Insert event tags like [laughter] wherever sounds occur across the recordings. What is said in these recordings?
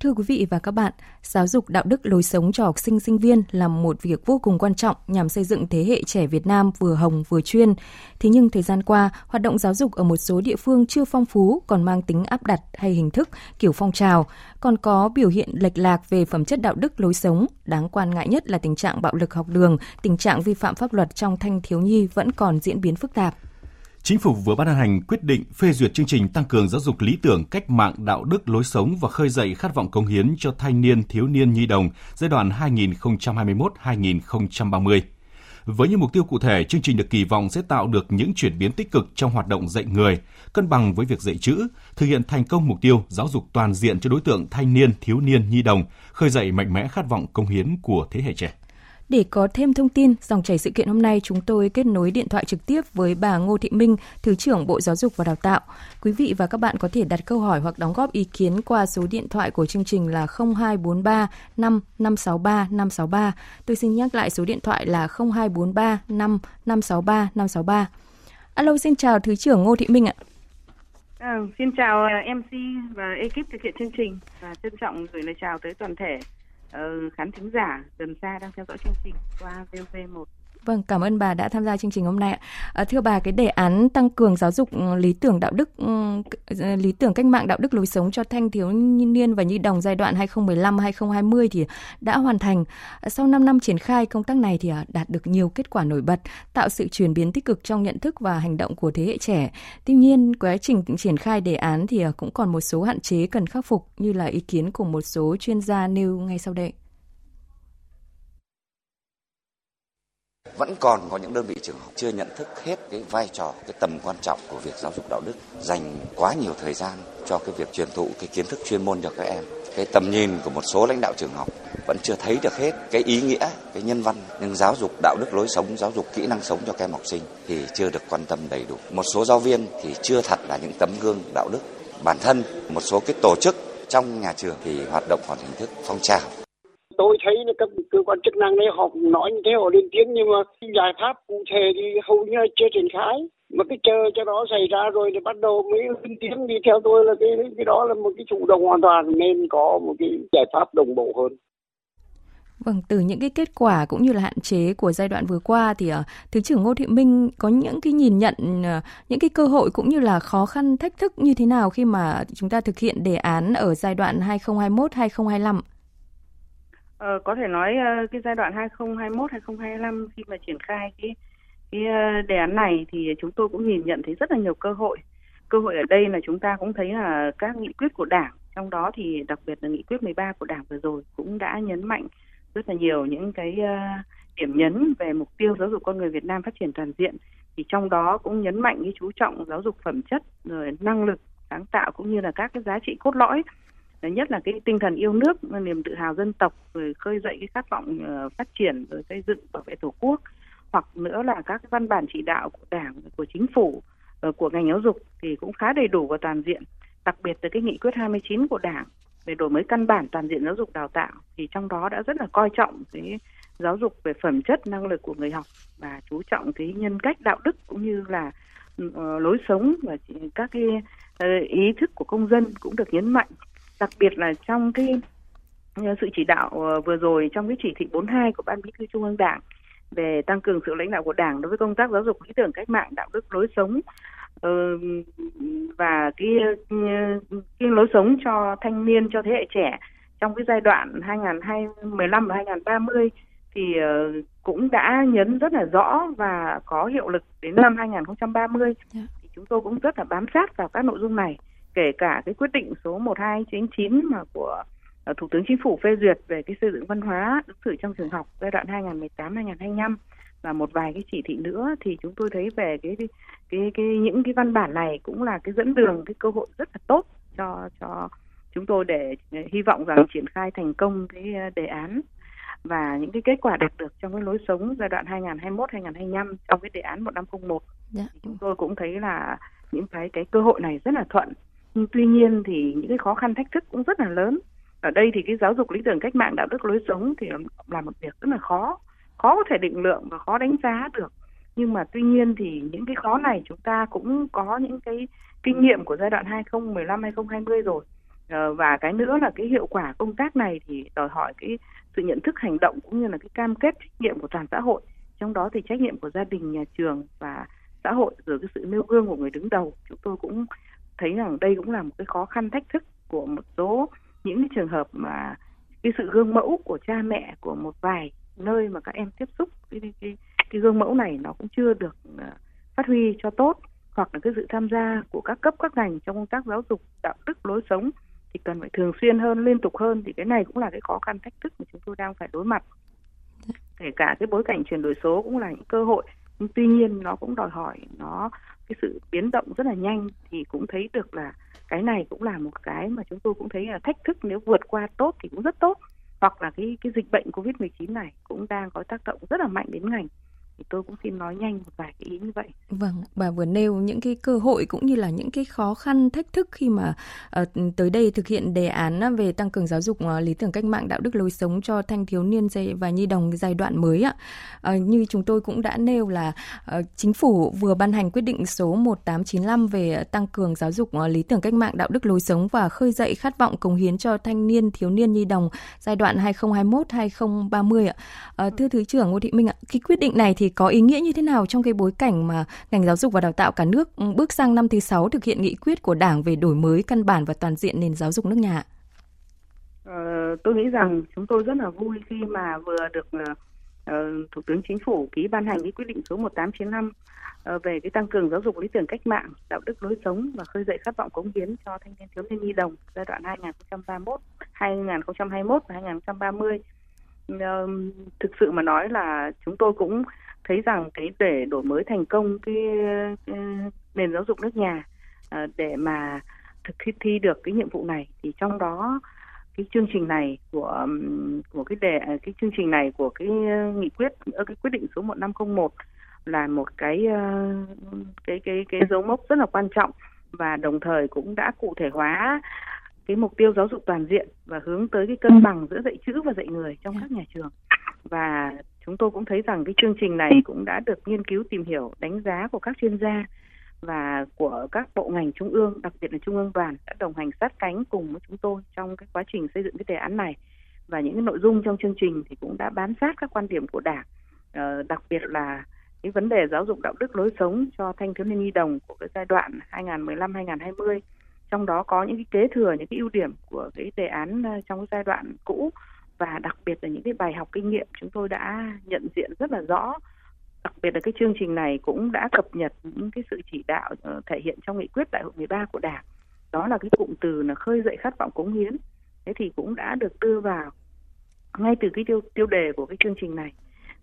Thưa quý vị và các bạn, giáo dục đạo đức lối sống cho học sinh sinh viên là một việc vô cùng quan trọng nhằm xây dựng thế hệ trẻ Việt Nam vừa hồng vừa chuyên. Thế nhưng thời gian qua, hoạt động giáo dục ở một số địa phương chưa phong phú, còn mang tính áp đặt hay hình thức kiểu phong trào, còn có biểu hiện lệch lạc về phẩm chất đạo đức lối sống. Đáng quan ngại nhất là tình trạng bạo lực học đường, tình trạng vi phạm pháp luật trong thanh thiếu nhi vẫn còn diễn biến phức tạp. Chính phủ vừa ban hành quyết định phê duyệt chương trình tăng cường giáo dục lý tưởng cách mạng đạo đức lối sống và khơi dậy khát vọng công hiến cho thanh niên thiếu niên nhi đồng giai đoạn 2021-2030. Với những mục tiêu cụ thể, chương trình được kỳ vọng sẽ tạo được những chuyển biến tích cực trong hoạt động dạy người, cân bằng với việc dạy chữ, thực hiện thành công mục tiêu giáo dục toàn diện cho đối tượng thanh niên, thiếu niên, nhi đồng, khơi dậy mạnh mẽ khát vọng công hiến của thế hệ trẻ. Để có thêm thông tin, dòng chảy sự kiện hôm nay chúng tôi kết nối điện thoại trực tiếp với bà Ngô Thị Minh, Thứ trưởng Bộ Giáo dục và Đào tạo. Quý vị và các bạn có thể đặt câu hỏi hoặc đóng góp ý kiến qua số điện thoại của chương trình là 0243 5 563 563. Tôi xin nhắc lại số điện thoại là 0243 5 563 563. Alo, xin chào Thứ trưởng Ngô Thị Minh ạ. À, xin chào à, MC và ekip thực hiện chương trình và trân trọng gửi lời chào tới toàn thể Ờ, khán thính giả gần xa đang theo dõi chương trình qua VOV1. Vâng, cảm ơn bà đã tham gia chương trình hôm nay. À, thưa bà, cái đề án tăng cường giáo dục ừ, lý tưởng đạo đức, ừ, lý tưởng cách mạng đạo đức lối sống cho thanh thiếu niên và nhi đồng giai đoạn 2015-2020 thì đã hoàn thành. À, sau 5 năm triển khai công tác này thì à, đạt được nhiều kết quả nổi bật, tạo sự chuyển biến tích cực trong nhận thức và hành động của thế hệ trẻ. Tuy nhiên, quá trình triển khai đề án thì à, cũng còn một số hạn chế cần khắc phục như là ý kiến của một số chuyên gia nêu ngay sau đây. Vẫn còn có những đơn vị trường học chưa nhận thức hết cái vai trò, cái tầm quan trọng của việc giáo dục đạo đức, dành quá nhiều thời gian cho cái việc truyền thụ cái kiến thức chuyên môn cho các em. Cái tầm nhìn của một số lãnh đạo trường học vẫn chưa thấy được hết cái ý nghĩa, cái nhân văn. Nhưng giáo dục đạo đức lối sống, giáo dục kỹ năng sống cho các em học sinh thì chưa được quan tâm đầy đủ. Một số giáo viên thì chưa thật là những tấm gương đạo đức. Bản thân một số cái tổ chức trong nhà trường thì hoạt động còn hình thức phong trào tôi thấy là các cơ quan chức năng đấy họ nói như thế họ lên tiếng nhưng mà giải pháp cụ thể thì hầu như chưa triển khai. Mà cái chờ cho đó xảy ra rồi thì bắt đầu mới lên tiếng đi. Theo tôi là cái cái đó là một cái chủ động hoàn toàn nên có một cái giải pháp đồng bộ hơn. Vâng, từ những cái kết quả cũng như là hạn chế của giai đoạn vừa qua thì uh, Thứ trưởng Ngô Thị Minh có những cái nhìn nhận uh, những cái cơ hội cũng như là khó khăn thách thức như thế nào khi mà chúng ta thực hiện đề án ở giai đoạn 2021-2025? Ờ, có thể nói uh, cái giai đoạn 2021-2025 khi mà triển khai cái cái uh, đề án này thì chúng tôi cũng nhìn nhận thấy rất là nhiều cơ hội. Cơ hội ở đây là chúng ta cũng thấy là các nghị quyết của Đảng, trong đó thì đặc biệt là nghị quyết 13 của Đảng vừa rồi cũng đã nhấn mạnh rất là nhiều những cái uh, điểm nhấn về mục tiêu giáo dục con người Việt Nam phát triển toàn diện. Thì trong đó cũng nhấn mạnh cái chú trọng giáo dục phẩm chất, rồi năng lực sáng tạo cũng như là các cái giá trị cốt lõi nhất là cái tinh thần yêu nước niềm tự hào dân tộc rồi khơi dậy cái khát vọng ờ, phát triển rồi xây dựng bảo vệ tổ quốc. Hoặc nữa là các văn bản chỉ đạo của đảng của chính phủ ờ, của ngành giáo dục thì cũng khá đầy đủ và toàn diện. Đặc biệt từ cái nghị quyết 29 của đảng về đổi mới căn bản toàn diện giáo dục đào tạo thì trong đó đã rất là coi trọng cái giáo dục về phẩm chất năng lực của người học và chú trọng cái nhân cách đạo đức cũng như là uh, lối sống và các cái uh, ý thức của công dân cũng được nhấn mạnh đặc biệt là trong cái ờ, sự chỉ đạo ờ, vừa rồi trong cái chỉ thị 42 của ban bí thư trung ương đảng về tăng cường sự lãnh đạo của đảng đối với công tác giáo dục lý tưởng cách mạng đạo đức lối sống và cái, cái lối sống cho thanh niên cho thế hệ trẻ trong cái giai đoạn 2015 và 2030 thì cũng đã nhấn rất là rõ và có hiệu lực đến năm 2030 yeah. Dạ. thì chúng tôi cũng rất là bám sát vào các nội dung này kể cả cái quyết định số 1299 mà của uh, Thủ tướng Chính phủ phê duyệt về cái xây dựng văn hóa ứng xử trong trường học giai đoạn 2018-2025 và một vài cái chỉ thị nữa thì chúng tôi thấy về cái cái cái, cái những cái văn bản này cũng là cái dẫn đường cái cơ hội rất là tốt cho cho chúng tôi để hy vọng rằng triển khai thành công cái ờ, đề án và những cái kết quả đạt được trong cái lối sống giai đoạn 2021-2025 trong cái đề án 1501 dạ. chúng tôi cũng thấy là những cái cái cơ hội này rất là thuận tuy nhiên thì những cái khó khăn thách thức cũng rất là lớn. Ở đây thì cái giáo dục lý tưởng cách mạng, đạo đức lối sống thì là một việc rất là khó. Khó có thể định lượng và khó đánh giá được. Nhưng mà tuy nhiên thì những cái khó này chúng ta cũng có những cái kinh nghiệm của giai đoạn 2015 2020 rồi. Ờ, và cái nữa là cái hiệu quả công tác này thì đòi hỏi cái sự nhận thức, hành động cũng như là cái cam kết, trách nhiệm của toàn xã hội. Trong đó thì trách nhiệm của gia đình, nhà trường và xã hội rồi cái sự nêu gương của người đứng đầu. Chúng tôi cũng thấy rằng đây cũng là một cái khó khăn thách thức của một số những cái trường hợp mà cái sự gương mẫu của cha mẹ của một vài nơi mà các em tiếp xúc cái, cái, cái gương mẫu này nó cũng chưa được à, phát huy cho tốt hoặc là cái sự tham gia của các cấp các ngành trong công tác giáo dục đạo đức lối sống thì cần phải thường xuyên hơn liên tục hơn thì cái này cũng là cái khó khăn thách thức mà chúng tôi đang phải đối mặt. Kể cả cái bối cảnh chuyển đổi số cũng là những cơ hội nhưng tuy nhiên nó cũng đòi hỏi nó cái sự biến động rất là nhanh thì cũng thấy được là cái này cũng là một cái mà chúng tôi cũng thấy là thách thức nếu vượt qua tốt thì cũng rất tốt. Hoặc là cái cái dịch bệnh covid 19 này cũng đang có tác động rất là mạnh đến ngành thì tôi cũng xin nói nhanh một vài cái ý như vậy. Vâng, bà vừa nêu những cái cơ hội cũng như là những cái khó khăn thách thức khi mà uh, tới đây thực hiện đề án ờ, về tăng cường giáo dục uh, lý tưởng cách mạng đạo đức lối sống cho thanh thiếu niên và nhi đồng giai đoạn mới ạ. Uh, như chúng tôi cũng đã nêu là uh, chính phủ vừa ban hành quyết định số 1895 về tăng cường giáo dục uh, lý tưởng cách mạng đạo đức lối sống và khơi dậy khát vọng cống hiến cho thanh niên thiếu niên nhi đồng giai đoạn 2021-2030 ạ. Uh, thưa thứ trưởng Ngô Thị Minh ạ, cái quyết định này thì có ý nghĩa như thế nào trong cái bối cảnh mà ngành giáo dục và đào tạo cả nước ừ, bước sang năm thứ sáu thực hiện nghị quyết của Đảng về đổi mới căn bản và toàn diện nền giáo dục nước nhà? Ờ, tôi nghĩ rằng chúng tôi rất là vui khi mà vừa được uh, Thủ tướng Chính phủ ký ban hành cái quyết định số 1895 uh, ờ, về cái tăng cường giáo dục lý tưởng cách mạng, đạo đức lối sống và khơi dậy khát vọng cống hiến cho thanh niên thiếu niên nhi đồng giai đoạn 2031, 2021 và 2030. Uh, thực sự mà nói là chúng tôi cũng thấy rằng cái để đổi mới thành công cái, cái nền giáo dục nước nhà à, để mà thực thi, thi được cái nhiệm vụ này thì trong đó cái chương trình này của của cái đề à, cái chương trình này của cái nghị quyết ở cái quyết định số 1501 là một cái cái cái cái dấu mốc rất là quan trọng và đồng thời cũng đã cụ thể hóa cái mục tiêu giáo dục toàn diện và hướng tới cái cân bằng giữa dạy chữ và dạy người trong các nhà trường. Và chúng tôi cũng thấy rằng cái chương trình này cũng đã được nghiên cứu tìm hiểu đánh giá của các chuyên gia và của các bộ ngành trung ương đặc biệt là trung ương đoàn đã đồng hành sát cánh cùng với chúng tôi trong cái quá trình xây dựng cái đề án này. Và những cái nội dung trong chương trình thì cũng đã bám sát các quan điểm của đảng ờ, đặc biệt là cái vấn đề giáo dục đạo đức lối sống cho thanh thiếu niên nhi đồng của cái giai đoạn 2015-2020 trong đó có những cái kế thừa những cái ưu điểm của cái đề án ờ, trong cái giai đoạn cũ và đặc biệt là những cái bài học kinh nghiệm chúng tôi đã nhận diện rất là rõ. Đặc biệt là cái chương trình này cũng đã cập nhật những cái sự chỉ đạo ờ, thể hiện trong nghị quyết đại hội 13 của đảng. Đó là cái cụm từ là khơi dậy khát vọng cống hiến. Thế thì cũng đã được đưa vào ngay từ cái tiêu tiêu đề của cái chương trình này.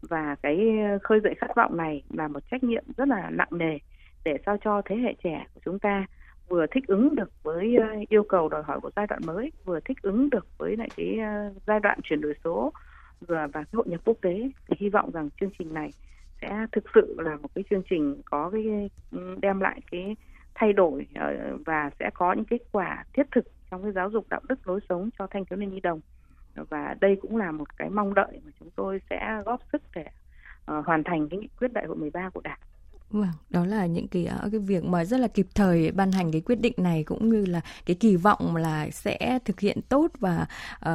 Và cái ờ, khơi dậy khát vọng này là một trách nhiệm rất là nặng nề để sao cho thế hệ trẻ của chúng ta vừa thích ứng được với ờ, yêu cầu đòi hỏi của giai đoạn mới vừa thích ứng được với lại cái ờ, giai đoạn chuyển đổi số và và hội nhập quốc tế thì hy vọng rằng chương trình này sẽ thực sự là một cái chương trình có cái ừ, đem lại cái thay đổi ờ, và sẽ có những kết quả thiết thực trong cái giáo dục đạo đức lối sống cho thanh thiếu niên nhi đồng và đây cũng là một cái mong đợi mà chúng tôi sẽ góp sức để uh, hoàn thành cái nghị quyết đại hội 13 của đảng. Vâng, đó là những cái ờ, cái việc mà rất là kịp thời ban hành cái quyết định này cũng như là cái kỳ vọng là sẽ thực hiện tốt và uh,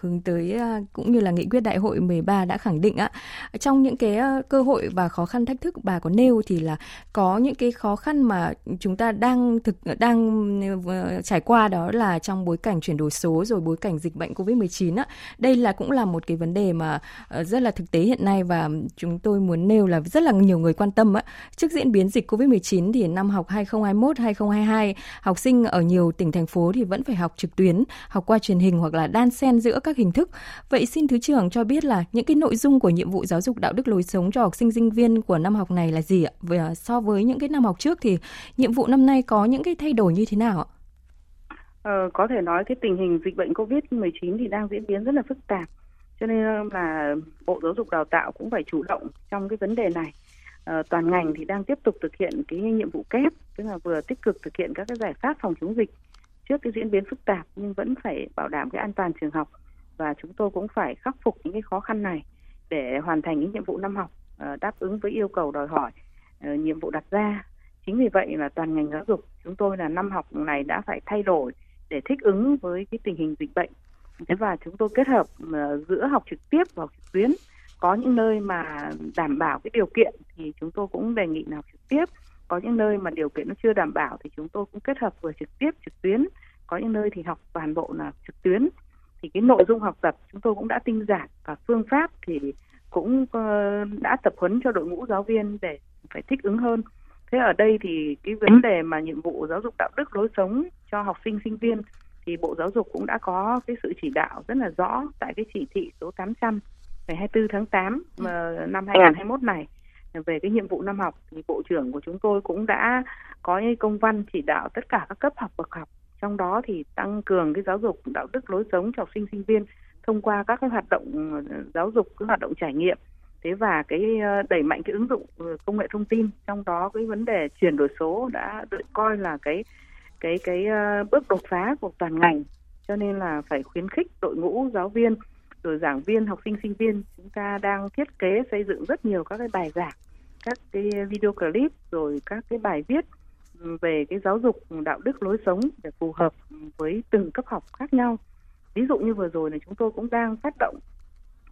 hướng tới uh, cũng như là nghị quyết đại hội 13 đã khẳng định ạ. Trong những cái uh, cơ hội và khó khăn thách thức bà có nêu thì là có những cái khó khăn mà chúng ta đang thực đang uh, trải qua đó là trong bối cảnh chuyển đổi số rồi bối cảnh dịch bệnh Covid-19 ạ. Đây là cũng là một cái vấn đề mà uh, rất là thực tế hiện nay và chúng tôi muốn nêu là rất là nhiều người quan tâm ạ Trước diễn biến dịch COVID-19 thì năm học 2021-2022, học sinh ở nhiều tỉnh thành phố thì vẫn phải học trực tuyến, học qua truyền hình hoặc là đan xen giữa các hình thức. Vậy xin Thứ trưởng cho biết là những cái nội dung của nhiệm vụ giáo dục đạo đức lối sống cho học sinh sinh viên của năm học này là gì ạ? Và so với những cái năm học trước thì nhiệm vụ năm nay có những cái thay đổi như thế nào ạ? Ờ, có thể nói cái tình hình dịch bệnh COVID-19 thì đang diễn biến rất là phức tạp. Cho nên ờ, là Bộ Giáo dục Đào tạo cũng phải chủ động trong cái vấn đề này Ờ, toàn ngành thì đang tiếp tục thực hiện cái nhiệm vụ kép, tức là vừa tích cực thực hiện các cái giải pháp phòng chống dịch trước cái diễn biến phức tạp, nhưng vẫn phải bảo đảm cái an toàn trường học. Và chúng tôi cũng phải khắc phục những cái khó khăn này để hoàn thành những nhiệm vụ năm học ờ, đáp ứng với yêu cầu đòi hỏi ờ, nhiệm vụ đặt ra. Chính vì vậy là toàn ngành giáo dục, chúng tôi là năm học này đã phải thay đổi để thích ứng với cái tình hình dịch bệnh. Thế và chúng tôi kết hợp giữa học trực tiếp và học trực tuyến có những nơi mà đảm bảo cái điều kiện thì chúng tôi cũng đề nghị nào học trực tiếp. Có những nơi mà điều kiện nó chưa đảm bảo thì chúng tôi cũng kết hợp vừa trực tiếp, trực tuyến. Có những nơi thì học toàn bộ là trực tuyến. Thì cái nội dung học tập chúng tôi cũng đã tinh giản và phương pháp thì cũng ờ, đã tập huấn cho đội ngũ giáo viên để phải thích ứng hơn. Thế ở đây thì cái vấn đề mà nhiệm vụ giáo dục đạo đức lối sống cho học sinh sinh viên thì bộ giáo dục cũng đã có cái sự chỉ đạo rất là rõ tại cái chỉ thị số 800 ngày 24 tháng 8 năm 2021 này về cái nhiệm vụ năm học thì bộ trưởng của chúng tôi cũng đã có những công văn chỉ đạo tất cả các cấp học bậc học. Trong đó thì tăng cường cái giáo dục đạo đức lối sống cho học sinh sinh viên thông qua các cái hoạt động ờ, giáo dục cái hoạt động trải nghiệm. Thế và cái ờ, đẩy mạnh cái ứng dụng ờ, công nghệ thông tin. Trong đó cái vấn đề chuyển đổi số đã được coi là cái cái cái bước đột phá của toàn ngành. Cho nên là phải khuyến khích đội ngũ giáo viên rồi giảng viên học sinh sinh viên chúng ta đang thiết kế xây dựng rất nhiều các cái bài giảng các cái video clip rồi các cái bài viết về cái giáo dục đạo đức lối sống để phù hợp với từng cấp học khác nhau. Ví dụ như vừa rồi là chúng tôi cũng đang phát động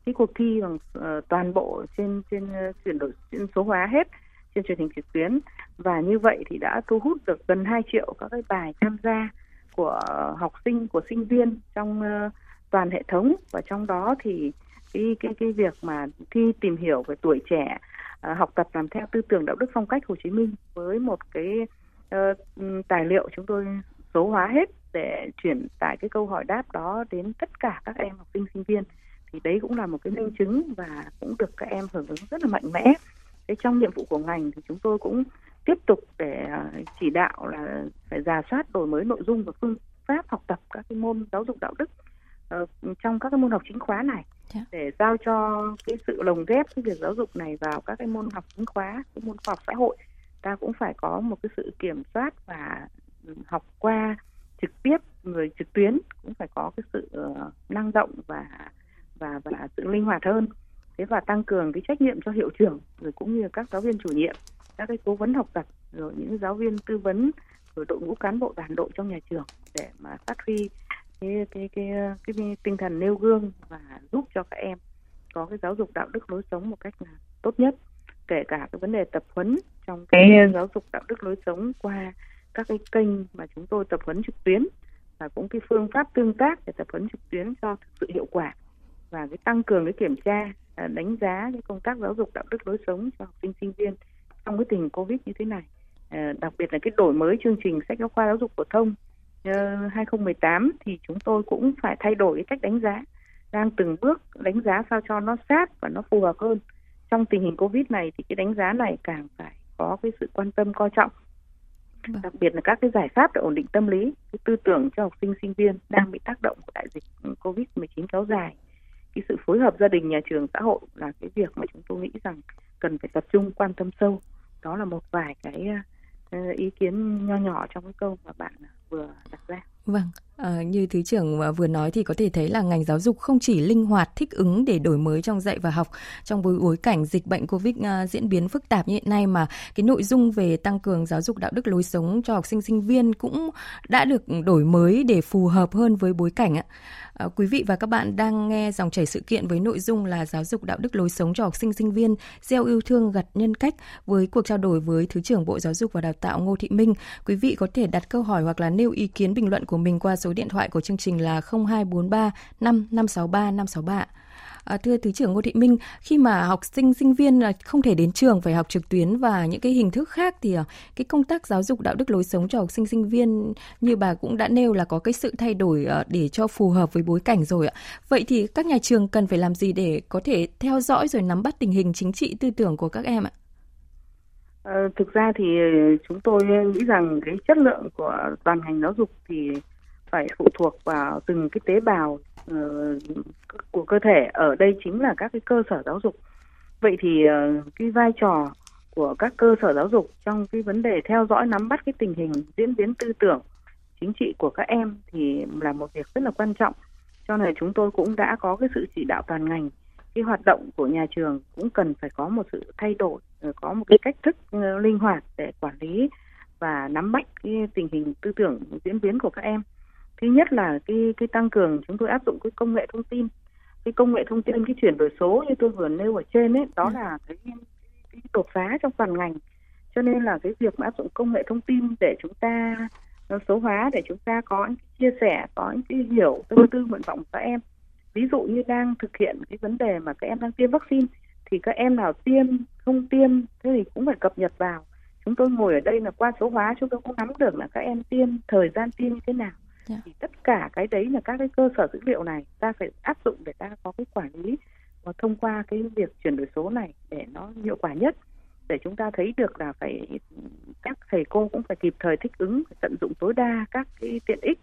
cái cuộc thi bằng uh, toàn bộ trên trên uh, chuyển đổi trên số hóa hết trên truyền hình trực tuyến. Và như vậy thì đã thu hút được gần 2 triệu các cái bài tham gia của học sinh của sinh viên trong uh, toàn hệ thống và trong đó thì cái cái cái việc mà thi tìm hiểu về tuổi trẻ uh, học tập làm theo tư tưởng đạo đức phong cách Hồ Chí Minh với một cái uh, tài liệu chúng tôi số hóa hết để chuyển tải cái câu hỏi đáp đó đến tất cả các em học sinh sinh viên thì đấy cũng là một cái minh chứng và cũng được các em hưởng ứng rất là mạnh mẽ. Thế trong nhiệm vụ của ngành thì chúng tôi cũng tiếp tục để ờ, chỉ đạo là phải giả soát đổi mới nội dung và phương pháp học tập các cái môn giáo dục đạo đức uh, trong các cái môn học chính khóa này. Dạ. để giao cho cái sự lồng ghép cái việc giáo dục này vào các cái môn học chính khóa cái môn khoa học xã hội ta cũng phải có một cái sự kiểm soát và học qua trực tiếp người trực tuyến cũng phải có cái sự uh, năng động và và và sự linh hoạt hơn thế và tăng cường cái trách nhiệm cho hiệu trưởng rồi cũng như các giáo viên chủ nhiệm các cái cố vấn học tập rồi những giáo viên tư vấn rồi đội ngũ cán bộ đoàn đội trong nhà trường để mà phát huy cái cái cái cái, cái tinh thần nêu gương và giúp cho các em có cái giáo dục đạo đức lối sống một cách tốt nhất. Kể cả cái vấn đề tập huấn trong cái giáo dục đạo đức lối sống qua các cái kênh mà chúng tôi tập huấn trực tuyến và cũng cái phương pháp tương tác để tập huấn trực tuyến cho thực sự hiệu quả và cái tăng cường cái kiểm tra à, đánh giá cái công tác giáo dục đạo đức lối sống cho học sinh sinh viên trong cái tình covid như thế này. À, đặc biệt là cái đổi mới chương trình sách giáo khoa giáo dục phổ thông 2018 ờ, thì chúng tôi cũng phải thay đổi cái cách đánh giá đang từng bước đánh giá sao cho nó sát và nó phù hợp hơn. Trong tình hình covid này thì cái đánh giá này càng phải có cái sự quan tâm coi trọng. Vâng. đặc biệt là các cái giải pháp để ổn định tâm lý cái tư tưởng cho học sinh sinh viên đang bị tác động của đại dịch covid 19 kéo dài. Cái sự phối hợp gia đình nhà trường xã hội là cái việc mà chúng tôi nghĩ rằng cần phải tập trung quan tâm sâu. Đó là một vài cái ờ, Ờ, ý kiến nho nhỏ trong cái câu mà bạn ờ, vừa đặt ra. Vâng, à, như Thứ trưởng ờ, vừa nói thì có thể thấy là ngành giáo dục không chỉ linh hoạt thích ứng để đổi mới trong dạy và học trong bối bối cảnh dịch bệnh Covid ờ, diễn biến phức tạp như hiện nay mà cái nội dung về tăng cường giáo dục đạo đức lối sống cho học sinh sinh viên cũng đã được đổi mới để phù hợp hơn với bối cảnh ạ. À, quý vị và các bạn đang nghe dòng chảy sự kiện với nội dung là giáo dục đạo đức lối sống cho học sinh sinh viên, gieo yêu thương gặt nhân cách với cuộc trao đổi với Thứ trưởng Bộ Giáo dục và Đào tạo Ngô Thị Minh. Quý vị có thể đặt câu hỏi hoặc là nêu ý kiến bình luận của mình qua số điện thoại của chương trình là 0243 5563 563. À, thưa Thứ trưởng Ngô Thị Minh, khi mà học sinh sinh viên là không thể đến trường phải học trực tuyến và những cái hình thức khác thì à, cái công tác giáo dục đạo đức lối sống cho học sinh sinh viên như bà cũng đã nêu là có cái sự thay đổi à, để cho phù hợp với bối cảnh rồi ạ. Vậy thì các nhà trường cần phải làm gì để có thể theo dõi rồi nắm bắt tình hình chính trị tư tưởng của các em ạ? À, thực ra thì ờ, chúng tôi nghĩ rằng cái chất lượng của toàn ngành giáo dục thì phải phụ thuộc vào từng cái tế bào uh, của cơ thể. Ở đây chính là các cái cơ sở giáo dục. Vậy thì uh, cái vai trò của các cơ sở giáo dục trong cái vấn đề theo dõi nắm bắt cái tình hình diễn biến tư tưởng chính trị của các em thì là một việc rất là quan trọng. Cho nên chúng tôi cũng đã có cái sự chỉ đạo toàn ngành cái hoạt động của nhà trường cũng cần phải có một sự thay đổi ờ, có một cái cách thức linh hoạt để quản lý và nắm bắt cái tình hình tư tưởng diễn biến của các em thứ nhất là cái cái tăng cường chúng tôi áp dụng cái công nghệ thông tin. Cái công nghệ thông tin cái chuyển đổi số như tôi vừa nêu ở trên ấy đó ừ. là cái, cái đột phá trong toàn ngành. Cho nên là cái việc mà áp dụng công nghệ thông tin để chúng ta số hóa để chúng ta có những chia sẻ có những cái hiểu tâm tư nguyện vọng của các em. Ví dụ như đang thực hiện cái vấn đề mà các em đang tiêm vaccine thì các em nào tiêm không tiêm thế thì cũng phải cập nhật vào. Chúng tôi ngồi ở đây là qua số hóa chúng tôi cũng nắm được là các em tiêm thời gian tiêm như thế nào yeah. Thì tất cả cái đấy là các cái cơ sở dữ liệu này ta phải áp dụng để ta có cái quản lý và thông qua cái việc chuyển đổi số này để nó hiệu quả nhất để chúng ta thấy được là phải, các thầy cô cũng phải kịp thời thích ứng, phải tận dụng tối đa các cái tiện ích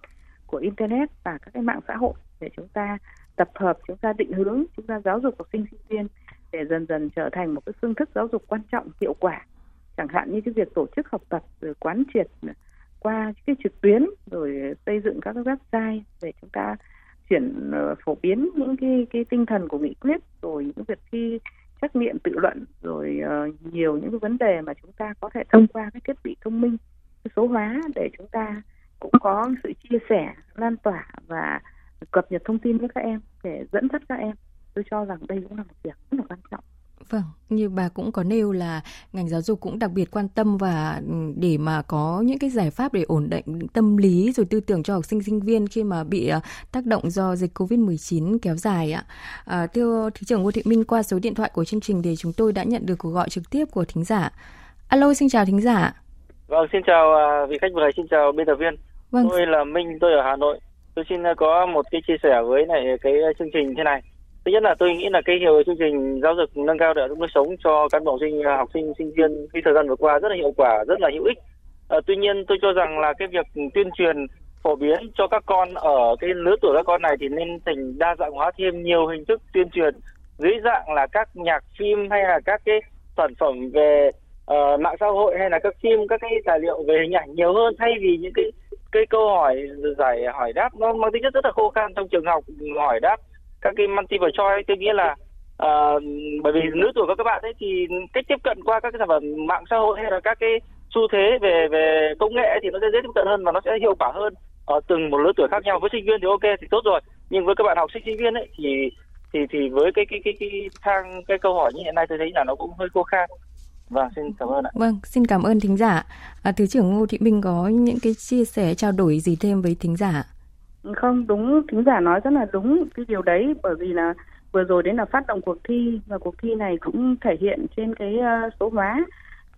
của internet và các cái mạng xã hội để chúng ta tập hợp, chúng ta định hướng, chúng ta giáo dục học sinh sinh viên để dần dần trở thành một cái phương thức giáo dục quan trọng, hiệu quả chẳng hạn như cái việc tổ chức học tập, rồi quán triệt qua cái trực tuyến rồi xây dựng các cái website để chúng ta chuyển ờ, phổ biến những cái cái tinh thần của nghị quyết rồi những việc thi trách nhiệm tự luận rồi uh, nhiều những cái vấn đề mà chúng ta có thể thông qua cái thiết bị thông minh số hóa để chúng ta cũng có sự chia sẻ lan tỏa và cập nhật thông tin với các em để dẫn dắt các em. Tôi cho rằng đây cũng là một việc rất là quan trọng. Vâng, như bà cũng có nêu là ngành giáo dục cũng đặc biệt quan tâm và ừ, để mà có những cái giải pháp để ổn định tâm lý rồi tư tưởng cho học sinh sinh viên khi mà bị ờ, tác động do dịch Covid-19 kéo dài ạ. À, thưa Thứ trưởng Ngô Thị Minh qua số điện thoại của chương trình thì chúng tôi đã nhận được cuộc gọi trực tiếp của thính giả. Alo, xin chào thính giả. Vâng, xin chào à, vị khách mời, xin chào biên tập viên. Vâng. Tôi là Minh, tôi ở Hà Nội. Tôi xin à, có một cái chia sẻ với này cái chương trình thế này thứ nhất là tôi nghĩ là cái hiệu chương trình giáo dục nâng cao đời sống sống cho cán bộ sinh à, học sinh sinh viên khi thời gian vừa qua rất là hiệu quả rất là hữu ích. À, tuy nhiên tôi cho rằng là cái việc tuyên truyền phổ biến cho các con ở cái lứa tuổi các con này thì nên thành đa dạng hóa thêm nhiều hình thức tuyên truyền dưới dạng là các nhạc phim hay là các cái sản phẩm về uh, mạng xã hội hay là các phim các cái tài liệu về hình ảnh nhiều hơn thay vì những cái cái câu hỏi giải hỏi đáp. Nó mang tính chất rất là khô khan trong trường học hỏi đáp các cái multiple choice tôi nghĩ là uh, bởi vì lứa tuổi của các bạn ấy thì cách tiếp cận qua các cái sản phẩm mạng xã hội hay là các cái xu thế về về công nghệ thì nó sẽ dễ tiếp cận hơn và nó sẽ hiệu quả hơn ở từng một lứa tuổi khác nhau với sinh viên thì ok thì tốt rồi nhưng với các bạn học sinh sinh viên ấy thì thì thì với cái cái cái cái thang cái câu hỏi như hiện nay tôi thấy là nó cũng hơi khô khan Vâng, xin cảm ơn ạ. Vâng, xin cảm ơn thính giả. À, Thứ trưởng Ngô Thị Minh có những cái chia sẻ trao đổi gì thêm với thính giả? Không, đúng, thính giả nói rất là đúng cái điều đấy bởi vì là vừa rồi đến là phát động cuộc thi và cuộc thi này cũng thể hiện trên cái uh, số hóa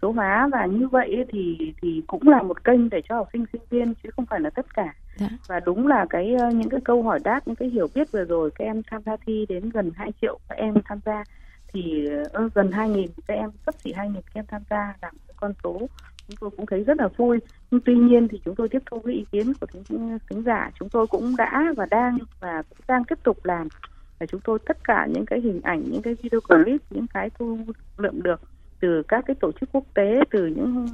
số hóa và như vậy thì thì cũng là một kênh để cho học sinh sinh viên chứ không phải là tất cả dạ. và đúng là cái uh, những cái câu hỏi đáp những cái hiểu biết vừa rồi các em tham gia thi đến gần 2 triệu các em tham gia thì uh, gần 2 nghìn các em sắp xỉ 2 nghìn các em tham gia là một con số chúng tôi cũng thấy rất là vui. Nhưng tuy nhiên thì chúng tôi tiếp thu cái ý kiến của thính, thính giả. Chúng tôi cũng đã và đang và cũng đang tiếp tục làm và chúng tôi tất cả những cái hình ảnh những cái video clip những cái thu lượm được từ các cái tổ chức quốc tế từ những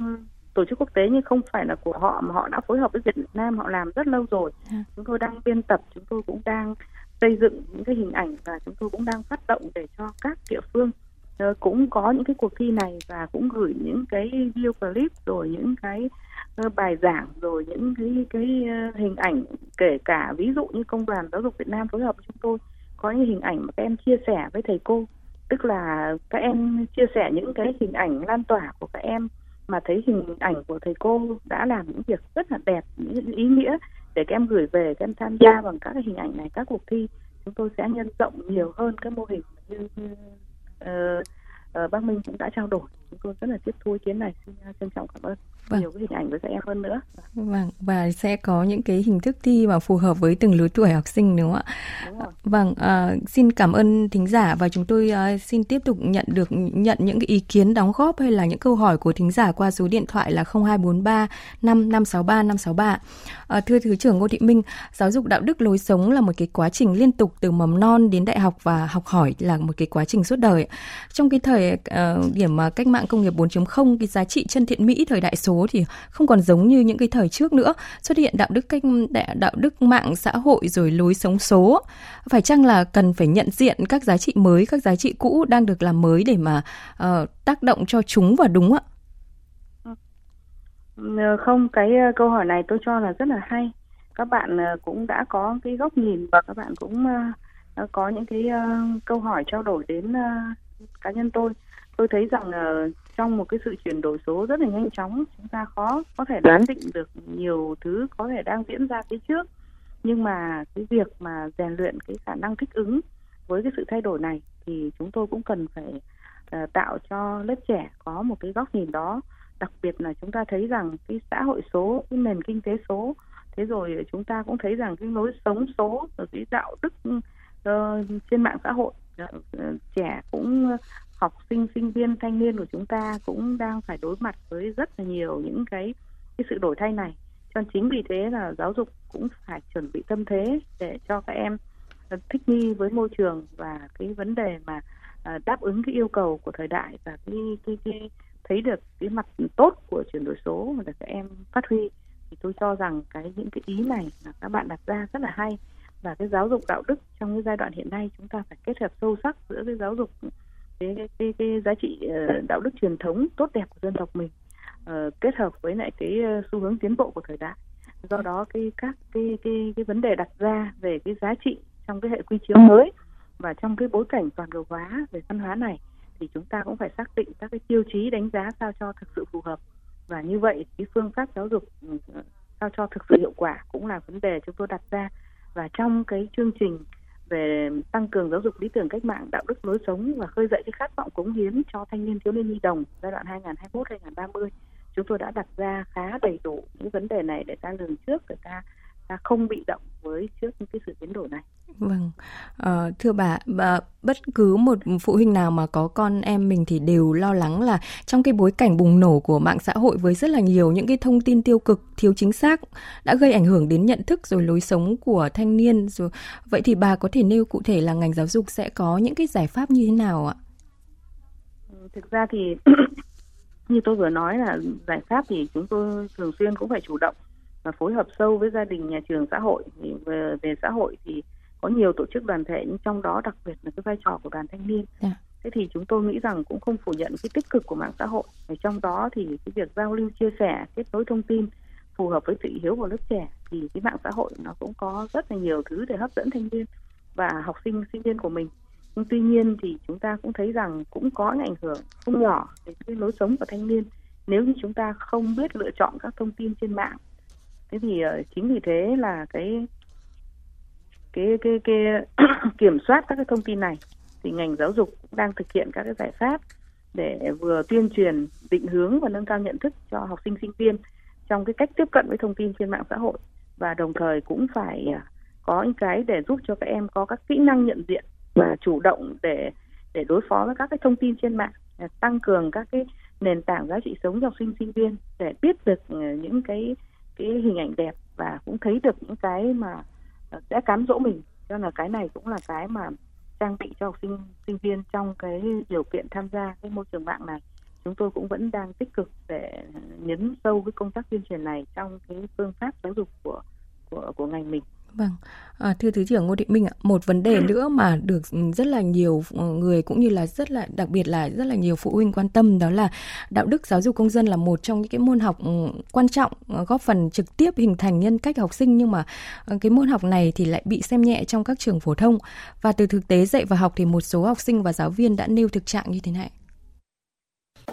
tổ chức quốc tế nhưng không phải là của họ mà họ đã phối hợp với Việt Nam họ làm rất lâu rồi. À. chúng tôi đang biên tập chúng tôi cũng đang xây dựng những cái hình ảnh và chúng tôi cũng đang phát động để cho các địa phương Ờ, cũng có những cái cuộc thi này và cũng gửi những cái video clip rồi những cái ờ, bài giảng rồi những cái cái ờ, hình ảnh kể cả ví dụ như công đoàn giáo dục Việt Nam phối hợp với chúng tôi có những hình ảnh mà các em chia sẻ với thầy cô. Tức là các em chia sẻ những cái hình ảnh lan tỏa của các em mà thấy hình ảnh của thầy cô đã làm những việc rất là đẹp những ý nghĩa để các em gửi về các em tham gia bằng các hình ảnh này các cuộc thi. Chúng tôi sẽ nhân rộng nhiều hơn các mô hình như, Ờ, ờ, bác Minh cũng đã trao đổi chúng tôi rất là tiếp thu ý kiến này. Xin uh, trân trọng cảm ơn. Vâng. nhiều cái hình ảnh với các em hơn nữa. Vâng và sẽ có những cái hình thức thi mà phù hợp với từng lứa tuổi học sinh đúng không ạ? Đúng rồi. vâng uh, xin cảm ơn thính giả và chúng tôi uh, xin tiếp tục nhận được nhận những cái ý kiến đóng góp hay là những câu hỏi của thính giả qua số điện thoại là 0243 5563 563 uh, thưa thứ trưởng Ngô Thị Minh giáo dục đạo đức lối sống là một cái quá trình liên tục từ mầm non đến đại học và học hỏi là một cái quá trình suốt đời. Trong cái thời uh, điểm uh, cách mạng công nghiệp 4.0 cái giá trị chân thiện mỹ thời đại số thì không còn giống như những cái thời trước nữa. Xuất hiện đạo đức cách đạo đức mạng xã hội rồi lối sống số. Phải chăng là cần phải nhận diện các giá trị mới các giá trị cũ đang được làm mới để mà uh, tác động cho chúng và đúng ạ? Ừ, ờ, không cái ờ, câu hỏi này tôi cho là rất là hay. Các bạn cũng đã có cái góc nhìn và các bạn cũng có những cái câu hỏi trao đổi đến cá nhân tôi tôi thấy rằng uh, trong một cái sự chuyển đổi số rất là nhanh chóng chúng ta khó có thể đoán định được nhiều thứ có thể đang diễn ra phía trước. Nhưng mà cái việc mà rèn luyện cái khả năng thích ứng với cái sự thay đổi này thì chúng tôi cũng cần phải uh, tạo cho lớp trẻ có một cái góc nhìn đó. Đặc biệt là chúng ta thấy rằng cái xã hội số cái nền kinh tế số thế rồi chúng ta cũng thấy rằng cái lối sống số rồi cái đạo đức uh, trên mạng xã hội trẻ cũng học sinh sinh viên thanh niên của chúng ta cũng đang phải đối mặt với rất là nhiều những cái cái sự đổi thay này. Cho chính vì thế là giáo dục cũng phải chuẩn bị tâm thế để cho các em ờ, thích nghi với môi trường và cái vấn đề mà ờ, đáp ứng cái yêu cầu của thời đại và cái, cái, cái thấy được cái mặt tốt của chuyển đổi số mà để các em phát huy. Thì tôi cho rằng cái những cái ý này là các bạn đặt ra rất là hay và cái giáo dục đạo đức trong cái giai đoạn hiện nay chúng ta phải kết hợp sâu sắc giữa cái giáo dục cái cái, cái, cái giá trị ờ, đạo đức truyền thống tốt đẹp của dân tộc mình uh, kết hợp với lại cái ờ, xu hướng tiến bộ của thời đại. Do đó cái các cái cái cái vấn đề đặt ra về cái giá trị trong cái hệ quy chiếu mới và trong cái bối cảnh toàn cầu hóa về văn hóa này thì chúng ta cũng phải xác định các cái tiêu chí đánh giá sao cho thực sự phù hợp. Và như vậy cái phương pháp giáo dục ừ, sao cho thực sự hiệu quả cũng là vấn đề chúng tôi đặt ra. Và trong cái chương trình về tăng cường giáo dục lý tưởng cách mạng, đạo đức lối sống và khơi dậy cái khát vọng cống hiến cho thanh niên thiếu niên nhi đồng giai đoạn 2021-2030. Chúng tôi đã đặt ra khá đầy đủ những vấn đề này để ta lường trước để ta ta không bị động với trước những cái sự biến đổi này. Vâng, à, thưa bà, bà, bất cứ một phụ huynh nào mà có con em mình thì đều lo lắng là trong cái bối cảnh bùng nổ của mạng xã hội với rất là nhiều những cái thông tin tiêu cực, thiếu chính xác đã gây ảnh hưởng đến nhận thức rồi lối sống của thanh niên. Rồi vậy thì bà có thể nêu cụ thể là ngành giáo dục sẽ có những cái giải pháp như thế nào ạ? Thực ra thì [coughs] như tôi vừa nói là giải pháp thì chúng tôi thường xuyên cũng phải chủ động và phối hợp sâu với gia đình, nhà trường, xã hội. Thì về, về xã hội thì có nhiều tổ chức đoàn thể nhưng trong đó đặc biệt là cái vai trò của đoàn thanh niên. Yeah. Dạ. Thế thì chúng tôi nghĩ rằng cũng không phủ nhận cái tích cực của mạng xã hội. Ở trong đó thì cái việc giao lưu chia sẻ, kết nối thông tin phù hợp với thị hiếu của lớp trẻ thì cái mạng xã hội nó cũng có rất là nhiều thứ để hấp dẫn thanh niên và học sinh sinh viên của mình. Nhưng tuy nhiên thì chúng ta cũng thấy rằng cũng có những ảnh hưởng không nhỏ đến cái lối sống của thanh niên nếu như chúng ta không biết lựa chọn các thông tin trên mạng. Thế thì ờ, chính vì thế là cái cái cái cái [coughs] kiểm soát các cái thông tin này thì ngành giáo dục cũng đang thực hiện các cái giải pháp để vừa tuyên truyền định hướng và nâng cao nhận thức cho học sinh sinh viên trong cái cách tiếp cận với thông tin trên mạng xã hội và đồng thời cũng phải ờ, có những cái để giúp cho các em có các kỹ năng nhận diện và chủ động để để đối phó với các cái thông tin trên mạng, tăng cường các cái nền tảng giá trị sống cho học sinh sinh viên để biết được ờ, những cái cái hình ảnh đẹp và cũng thấy được những cái mà ờ, sẽ cám dỗ mình. Cho nên là cái này cũng là cái mà trang bị cho học sinh sinh viên trong cái điều kiện tham gia cái môi trường mạng này. Chúng tôi cũng vẫn đang tích cực để nhấn sâu cái công tác tuyên truyền này trong cái phương pháp giáo dục của của của ngành mình. Vâng, à, thưa Thứ trưởng Ngô Thị Minh ạ, một vấn đề nữa mà được rất là nhiều người cũng như là rất là đặc biệt là rất là nhiều phụ huynh quan tâm đó là đạo đức giáo dục công dân là một trong những cái môn học ừ, quan trọng góp phần trực tiếp hình thành nhân cách học sinh. Nhưng mà cái môn học này thì lại bị xem nhẹ trong các trường phổ thông. Và từ thực tế dạy và học thì một số học sinh và giáo viên đã nêu thực trạng như thế này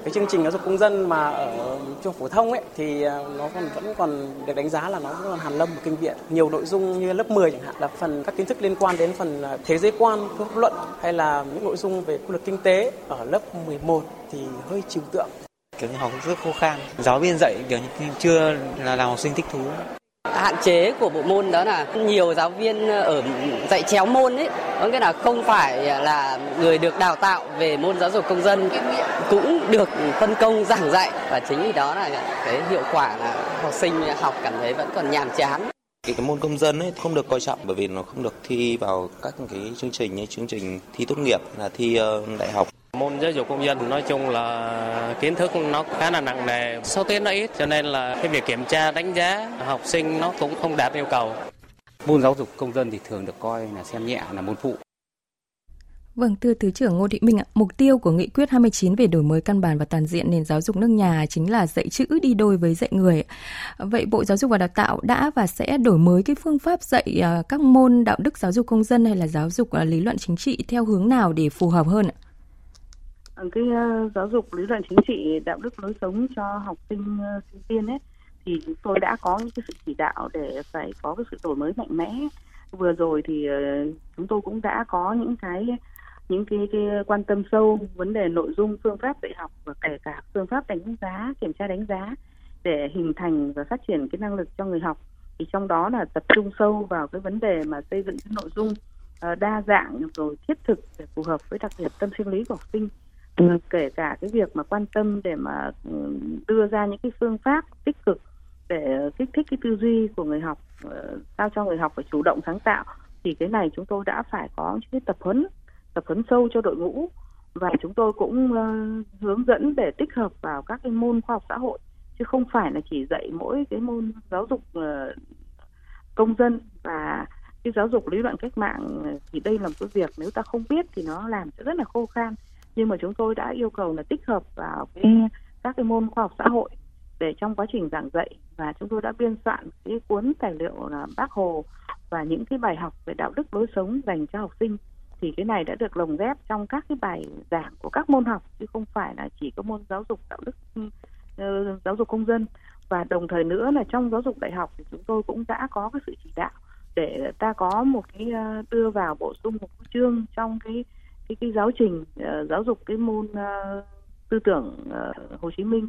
cái chương trình giáo dục công dân mà ở trường phổ thông ấy, thì à, nó còn, vẫn còn được đánh giá là nó vẫn còn hàn lâm một kinh viện. Nhiều nội dung như lớp 10 chẳng hạn là phần các kiến thức liên quan đến phần à, thế giới quan pháp luận hay là những nội dung về quy luật kinh tế ở lớp 11 thì hơi trừu tượng. Kiểu như học rất khô khan. Giáo viên dạy kiểu như chưa là làm học sinh thích thú hạn chế của bộ môn đó là nhiều giáo viên ở dạy chéo môn ấy có nghĩa là không phải là người được đào tạo về môn giáo dục công dân cũng được phân công giảng dạy. Và chính vì đó là cái hiệu quả là học sinh học cảm thấy vẫn còn nhàm chán. Cái, cái môn công dân ấy không được coi trọng bởi vì nó không được thi vào các cái chương trình như chương trình thi tốt nghiệp là thi uh, đại học Môn giáo dục công dân nói chung là kiến thức nó khá là nặng nề, số tiết nó ít cho nên là cái việc kiểm tra đánh giá học sinh nó cũng không đạt yêu cầu. Môn giáo dục công dân thì thường được coi là xem nhẹ là môn phụ. Vâng, thưa Thứ trưởng Ngô Thị Minh ạ, mục tiêu của nghị quyết 29 về đổi mới căn bản và toàn diện nền giáo dục nước nhà chính là dạy chữ đi đôi với dạy người. Vậy Bộ Giáo dục và Đào tạo đã và sẽ đổi mới cái phương pháp dạy à, các môn đạo đức giáo dục công dân hay là giáo dục à, lý luận chính trị theo hướng nào để phù hợp hơn ạ? Ờ, cái uh, giáo dục lý luận chính trị đạo đức lối sống cho học sinh uh, sinh viên ấy thì chúng tôi đã có những cái sự chỉ đạo để phải có cái sự đổi mới mạnh mẽ. Vừa rồi thì uh, chúng tôi cũng đã có những cái những cái, cái quan tâm sâu vấn đề nội dung phương pháp dạy học và kể cả phương pháp đánh giá kiểm tra đánh giá để hình thành và phát triển cái năng lực cho người học thì trong đó là tập trung sâu vào cái vấn đề mà xây dựng cái nội dung uh, đa dạng rồi thiết thực để phù hợp với đặc điểm tâm sinh lý của học sinh Ừ, kể cả cái việc mà quan tâm để mà ừ, đưa ra những cái phương pháp tích cực để kích thích cái tư duy của người học ờ, sao cho người học phải chủ động sáng tạo thì cái này chúng tôi đã phải có những cái tập huấn tập huấn sâu cho đội ngũ. Và chúng tôi cũng uh, hướng dẫn để tích hợp vào các cái môn khoa học xã hội chứ không phải là chỉ dạy mỗi cái môn giáo dục uh, công dân và cái giáo dục lý luận cách mạng. Thì đây là một cái việc nếu ta không biết thì nó làm sẽ rất là khô khan nhưng mà chúng tôi đã yêu cầu là tích hợp vào cái các cái môn khoa học xã hội để trong quá trình giảng dạy. Và chúng tôi đã biên soạn cái cuốn tài liệu là bác hồ và những cái bài học về đạo đức lối sống dành cho học sinh. Thì cái này đã được lồng ghép trong các cái bài giảng của các môn học chứ không phải là chỉ có môn giáo dục đạo đức uh, giáo dục công dân. Và đồng thời nữa là trong giáo dục đại học thì chúng tôi cũng đã có cái sự chỉ đạo để ta có một cái uh, đưa vào bổ sung một chương trong cái cái cái giáo trình uh, giáo dục cái môn uh, tư tưởng uh, Hồ Chí Minh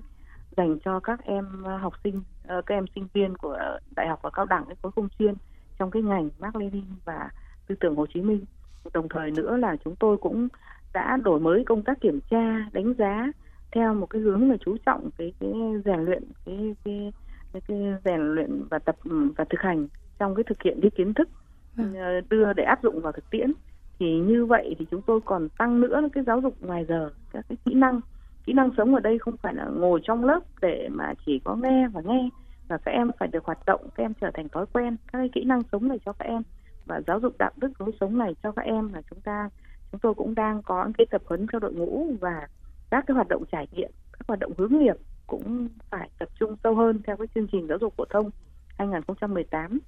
dành cho các em học sinh các em sinh viên của đại học và cao đẳng cái khối công chuyên trong cái ngành Mác Lênin và tư tưởng Hồ Chí Minh đồng thời nữa là chúng tôi cũng đã đổi mới công tác kiểm tra đánh giá theo một cái hướng là chú trọng cái cái rèn luyện cái cái cái, cái rèn luyện và tập và thực hành trong cái thực hiện cái kiến thức ừ. đưa để áp dụng vào thực tiễn thì như vậy thì chúng tôi còn tăng nữa cái giáo dục ngoài giờ, các cái kỹ năng. Kỹ năng sống ở đây không phải là ngồi trong lớp để mà chỉ có nghe và nghe và các em phải được hoạt động, các em trở thành thói quen. Các cái kỹ năng sống này cho các em và giáo dục đạo đức lối sống này cho các em là chúng ta, chúng tôi cũng đang có những cái tập huấn cho đội ngũ và các cái hoạt động trải nghiệm, các hoạt động hướng nghiệp cũng phải tập trung sâu hơn theo cái chương trình giáo dục phổ thông 2018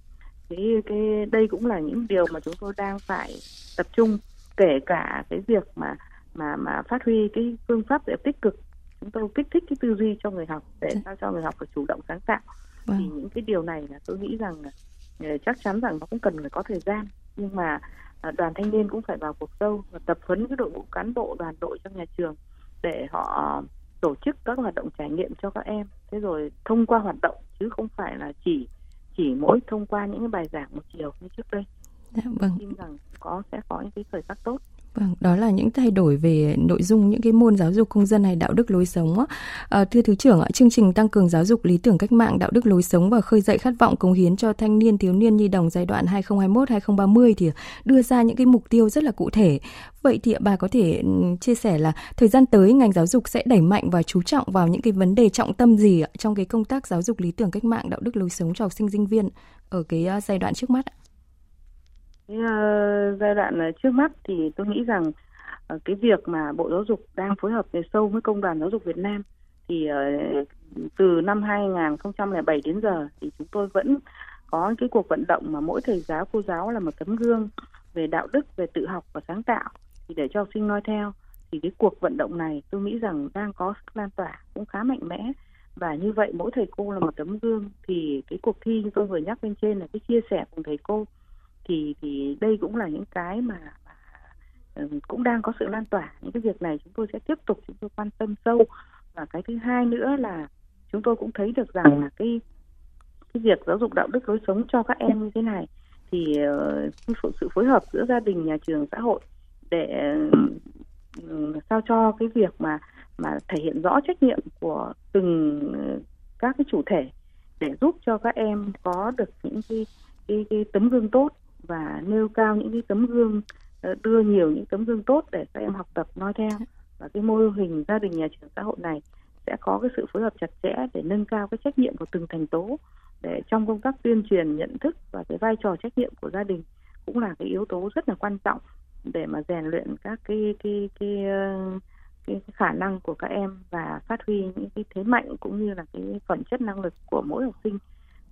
cái cái đây cũng là những điều mà chúng tôi đang phải tập trung kể cả cái việc mà mà mà phát huy cái phương pháp để tích cực. Chúng tôi kích thích cái tư duy cho người học để sao cho người học phải chủ động sáng tạo. Vâng. thì những cái điều này là tôi nghĩ rằng Ờ, chắc chắn rằng nó cũng cần phải có thời gian. Nhưng mà à, đoàn thanh niên cũng phải vào cuộc sâu và tập huấn cái đội ngũ cán bộ đoàn đội trong nhà trường để họ tổ chức các hoạt động trải nghiệm cho các em. Thế rồi thông qua hoạt động chứ không phải là chỉ chỉ mỗi thông qua những cái bài giảng một chiều như trước đây dạ, vâng. tin rằng có sẽ có những cái khởi sắc tốt Vâng, đó là những thay đổi về nội dung những cái môn giáo dục công dân hay đạo đức lối sống. À, thưa Thứ trưởng, chương trình tăng cường giáo dục lý tưởng cách mạng, đạo đức lối sống và khơi dậy khát vọng cống hiến cho thanh niên thiếu niên nhi đồng giai đoạn 2021-2030 thì đưa ra những cái mục tiêu rất là cụ thể. Vậy thì bà có thể ừ, chia sẻ là thời gian tới ngành giáo dục sẽ đẩy mạnh và chú trọng vào những cái vấn đề trọng tâm gì trong cái công tác giáo dục lý tưởng cách mạng, đạo đức lối sống cho học sinh sinh viên ở cái ờ, giai đoạn trước mắt ạ? Cái uh, giai đoạn ờ, trước mắt thì tôi nghĩ rằng uh, cái việc mà Bộ Giáo dục đang phối hợp về sâu với Công đoàn Giáo dục Việt Nam thì uh, từ năm 2007 đến giờ thì chúng tôi vẫn có cái cuộc vận động mà mỗi thầy giáo cô giáo là một tấm gương về đạo đức về tự học và sáng tạo. Thì để cho học sinh noi theo thì cái cuộc vận động này tôi nghĩ rằng đang có sức lan tỏa cũng khá mạnh mẽ. Và như vậy mỗi thầy cô là một tấm gương. Thì cái cuộc thi như tôi vừa nhắc bên trên là cái chia sẻ cùng thầy cô thì thì đây cũng là những cái mà, ờ, cũng đang có sự lan tỏa. Những cái việc này chúng tôi sẽ tiếp tục chúng tôi quan tâm sâu. Và cái thứ hai nữa là chúng tôi cũng thấy được rằng là cái cái việc giáo dục đạo đức lối sống cho các em như thế này thì uh, sự phối hợp giữa gia đình nhà trường xã hội để uh, sao cho cái việc mà mà thể hiện rõ trách nhiệm của từng các cái chủ thể để giúp cho các em có được những cái cái, cái tấm gương tốt và nêu cao những cái tấm gương ờ, đưa nhiều những tấm gương tốt để các em học tập noi theo. Và cái mô hình gia đình nhà trường xã hội này sẽ có cái sự phối hợp chặt chẽ để nâng cao cái trách nhiệm của từng thành tố để trong công tác tuyên truyền nhận thức và cái vai trò trách nhiệm của gia đình cũng là cái yếu tố rất là quan trọng để mà rèn luyện các cái cái cái, cái, cái khả năng của các em và phát huy những cái thế mạnh cũng như là cái phẩm chất năng lực của mỗi học sinh.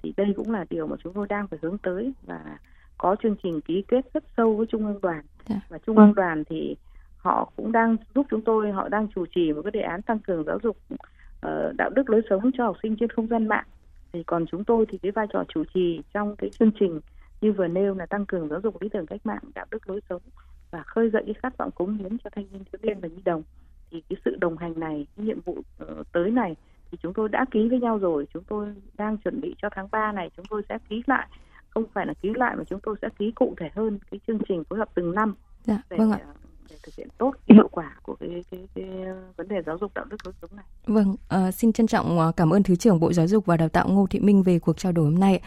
Thì đây cũng là điều mà chúng tôi đang phải hướng tới và có chương trình ký kết rất sâu với trung ương đoàn. Dạ. và trung ương đoàn thì họ cũng đang giúp chúng tôi họ đang chủ trì một cái đề án tăng cường giáo dục uh, đạo đức lối sống cho học sinh trên không gian mạng. Thì còn chúng tôi thì cái vai trò chủ trì trong cái chương trình như vừa nêu là tăng cường giáo dục lý tưởng cách mạng đạo đức lối sống và khơi dậy cái khát vọng cống hiến cho thanh niên thiếu niên và nhi đồng. Thì cái sự đồng hành này cái nhiệm vụ uh, tới này thì chúng tôi đã ký với nhau rồi. Chúng tôi đang chuẩn bị cho tháng 3 này chúng tôi sẽ ký lại không phải là ký lại mà chúng tôi sẽ ký cụ thể hơn cái chương trình phối hợp từng năm dạ, để, vâng ạ. để thực hiện tốt hiệu quả của cái, cái, cái vấn đề giáo dục đạo đức lối sống này. Vâng, uh, xin trân trọng cảm ơn Thứ trưởng Bộ Giáo dục và Đào tạo Ngô Thị Minh về cuộc trao đổi hôm nay.